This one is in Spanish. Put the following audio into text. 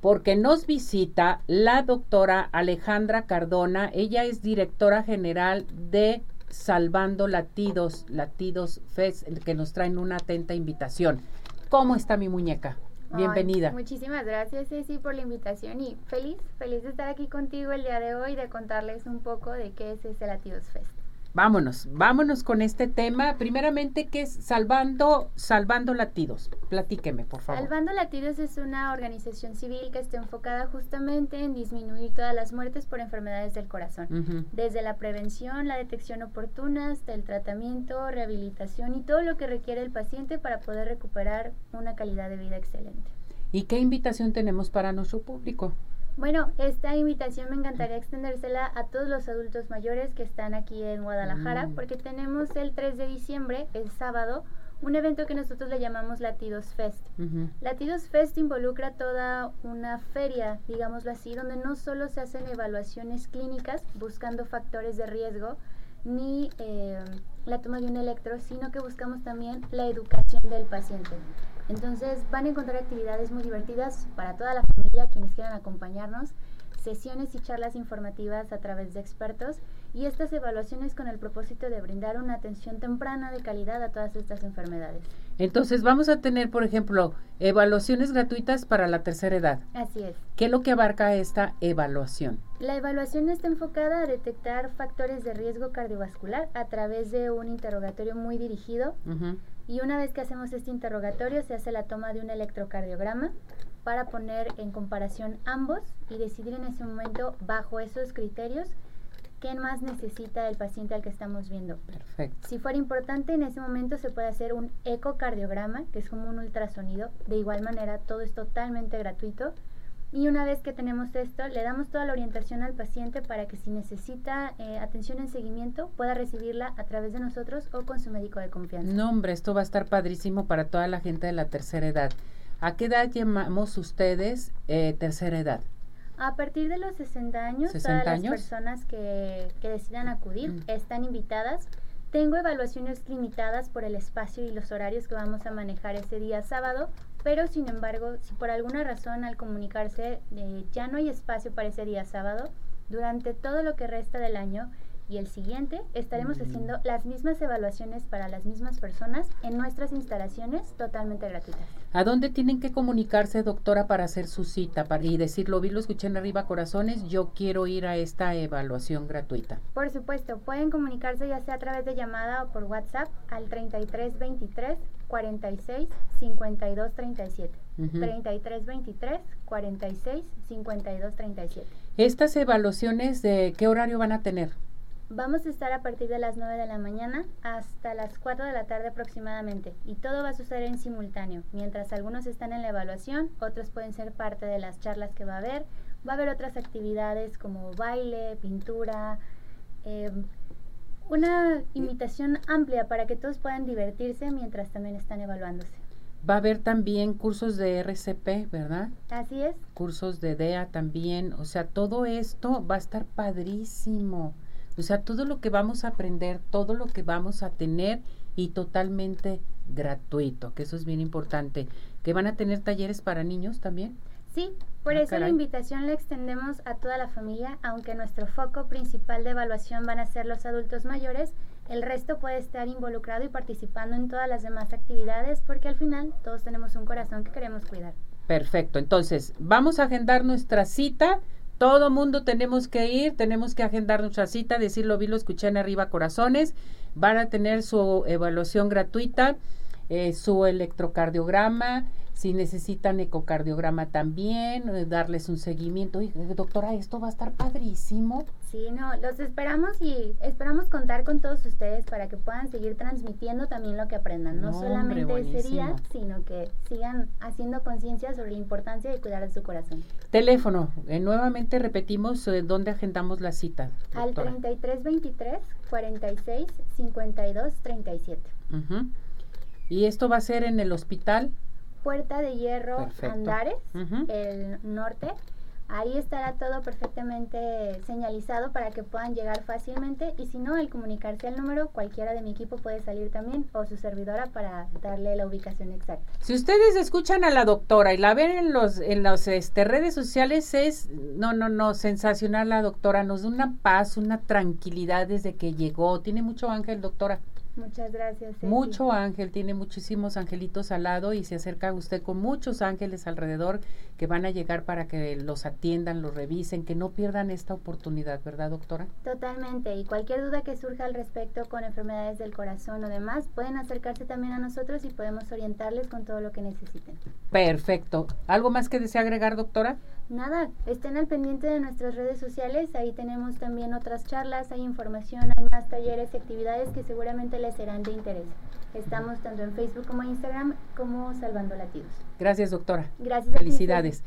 porque nos visita la doctora Alejandra Cardona. Ella es directora general de Salvando Latidos, Latidos Fest, que nos traen una atenta invitación. ¿Cómo está mi muñeca? Bienvenida. muchísimas gracias, Ceci, por la invitación y feliz, feliz de estar aquí contigo el día de hoy, de contarles un poco de qué es ese Latidos Fest. Vámonos, vámonos con este tema. Primeramente, ¿qué es Salvando, Salvando Latidos? Platíqueme, por favor. Salvando Latidos es una organización civil que está enfocada justamente en disminuir todas las muertes por enfermedades del corazón. Desde la prevención, la detección oportuna, hasta el tratamiento, rehabilitación y todo lo que requiere el paciente para poder recuperar una calidad de vida excelente. ¿Y qué invitación tenemos para nuestro público? Bueno, esta invitación me encantaría extendérsela a todos los adultos mayores que están aquí en Guadalajara, mm. porque tenemos el 3 de diciembre, el sábado, un evento que nosotros le llamamos Latidos Fest. Latidos Fest involucra toda una feria, digámoslo así, donde no solo se hacen evaluaciones clínicas buscando factores de riesgo, ni eh, la toma de un electro, sino que buscamos también la educación del paciente. Entonces van a encontrar actividades muy divertidas para toda la familia, quienes quieran acompañarnos, sesiones y charlas informativas a través de expertos y estas evaluaciones con el propósito de brindar una atención temprana de calidad a todas estas enfermedades. Entonces vamos a tener, por ejemplo, evaluaciones gratuitas para la tercera edad. Así es. ¿Qué es lo que abarca esta evaluación? La evaluación está enfocada a detectar factores de riesgo cardiovascular a través de un interrogatorio muy dirigido. Y una vez que hacemos este interrogatorio, se hace la toma de un electrocardiograma para poner en comparación ambos y decidir en ese momento, bajo esos criterios, qué más necesita el paciente al que estamos viendo. Perfecto. Si fuera importante, en ese momento se puede hacer un ecocardiograma, que es como un ultrasonido. De igual manera, todo es totalmente gratuito y una vez que tenemos esto, le damos toda la orientación al paciente para que si necesita eh, atención en seguimiento, pueda recibirla a través de nosotros o con su médico de confianza. No, hombre, esto va a estar padrísimo para toda la gente de la tercera edad. ¿A qué edad llamamos ustedes eh, tercera edad? A partir de los 60 años, todas las personas que, que decidan acudir mm. están invitadas. Tengo evaluaciones limitadas por el espacio y los horarios que vamos a manejar ese día sábado, pero sin embargo, si por alguna razón al comunicarse eh, ya no hay espacio para ese día sábado, durante todo lo que resta del año y el siguiente estaremos mm. haciendo las mismas evaluaciones para las mismas personas en nuestras instalaciones totalmente gratuitas. ¿A dónde tienen que comunicarse, doctora, para hacer su cita para, y decirlo, vi, lo escuché en arriba, corazones, yo quiero ir a esta evaluación gratuita? Por supuesto, pueden comunicarse ya sea a través de llamada o por WhatsApp al 3323 46 52 37. 33 23 46 52 37. ¿Estas evaluaciones de qué horario van a tener? Vamos a estar a partir de las 9 de la mañana hasta las 4 de la tarde aproximadamente y todo va a suceder en simultáneo. Mientras algunos están en la evaluación, otros pueden ser parte de las charlas que va a haber. Va a haber otras actividades como baile, pintura, em, una invitación amplia para que todos puedan divertirse mientras también están evaluándose. Va a haber también cursos de RCP, ¿verdad? Así es. Cursos de DEA también. O sea, todo esto va a estar padrísimo. O sea, todo lo que vamos a aprender, todo lo que vamos a tener y totalmente gratuito, que eso es bien importante. ¿Que van a tener talleres para niños también? Sí, por ah, eso la invitación la extendemos a toda la familia, aunque nuestro foco principal de evaluación van a ser los adultos mayores, el resto puede estar involucrado y participando en todas las demás actividades porque al final todos tenemos un corazón que queremos cuidar. Perfecto, entonces vamos a agendar nuestra cita todo mundo tenemos que ir, tenemos que agendar nuestra cita, decirlo vi, lo escuché en arriba corazones, van a tener su evaluación gratuita, eh, su electrocardiograma, si necesitan ecocardiograma también, eh, darles un seguimiento. Y, doctora, esto va a estar padrísimo. Sí, no, los esperamos y esperamos contar con todos ustedes para que puedan seguir transmitiendo también lo que aprendan. No, solamente ese día, sino que sigan haciendo conciencia sobre la importancia de cuidar de su corazón. Teléfono, eh, nuevamente repetimos eh, dónde agendamos la cita. Al 3323 46 52 37. ¿Y esto va a ser en el hospital? Puerta de Hierro Andares, el norte, Ahí estará todo perfectamente señalizado para que puedan llegar fácilmente y si no, al comunicarse al número, cualquiera de mi equipo puede salir también o su servidora para darle la ubicación exacta. Si ustedes escuchan a la doctora y la ven en los en las este, redes sociales es no no no sensacional la doctora, nos da una paz, una tranquilidad desde que llegó. Tiene mucho ángel, doctora. Muchas gracias. Mucho ángel, tiene muchísimos angelitos al lado y se acerca usted con muchos ángeles alrededor que van a llegar para que los atiendan, los revisen, que no pierdan esta oportunidad, ¿verdad, doctora? Totalmente. Y cualquier duda que surja al respecto con enfermedades del corazón o demás, pueden acercarse también a nosotros y podemos orientarles con todo lo que necesiten. Perfecto. ¿Algo más que desea agregar, doctora? Nada, estén al pendiente de nuestras redes sociales, ahí tenemos también otras charlas, hay información, hay más talleres y actividades que seguramente les serán de interés. Estamos tanto en Facebook como en Instagram como Salvando Latidos. Gracias, doctora. Gracias. Felicidades.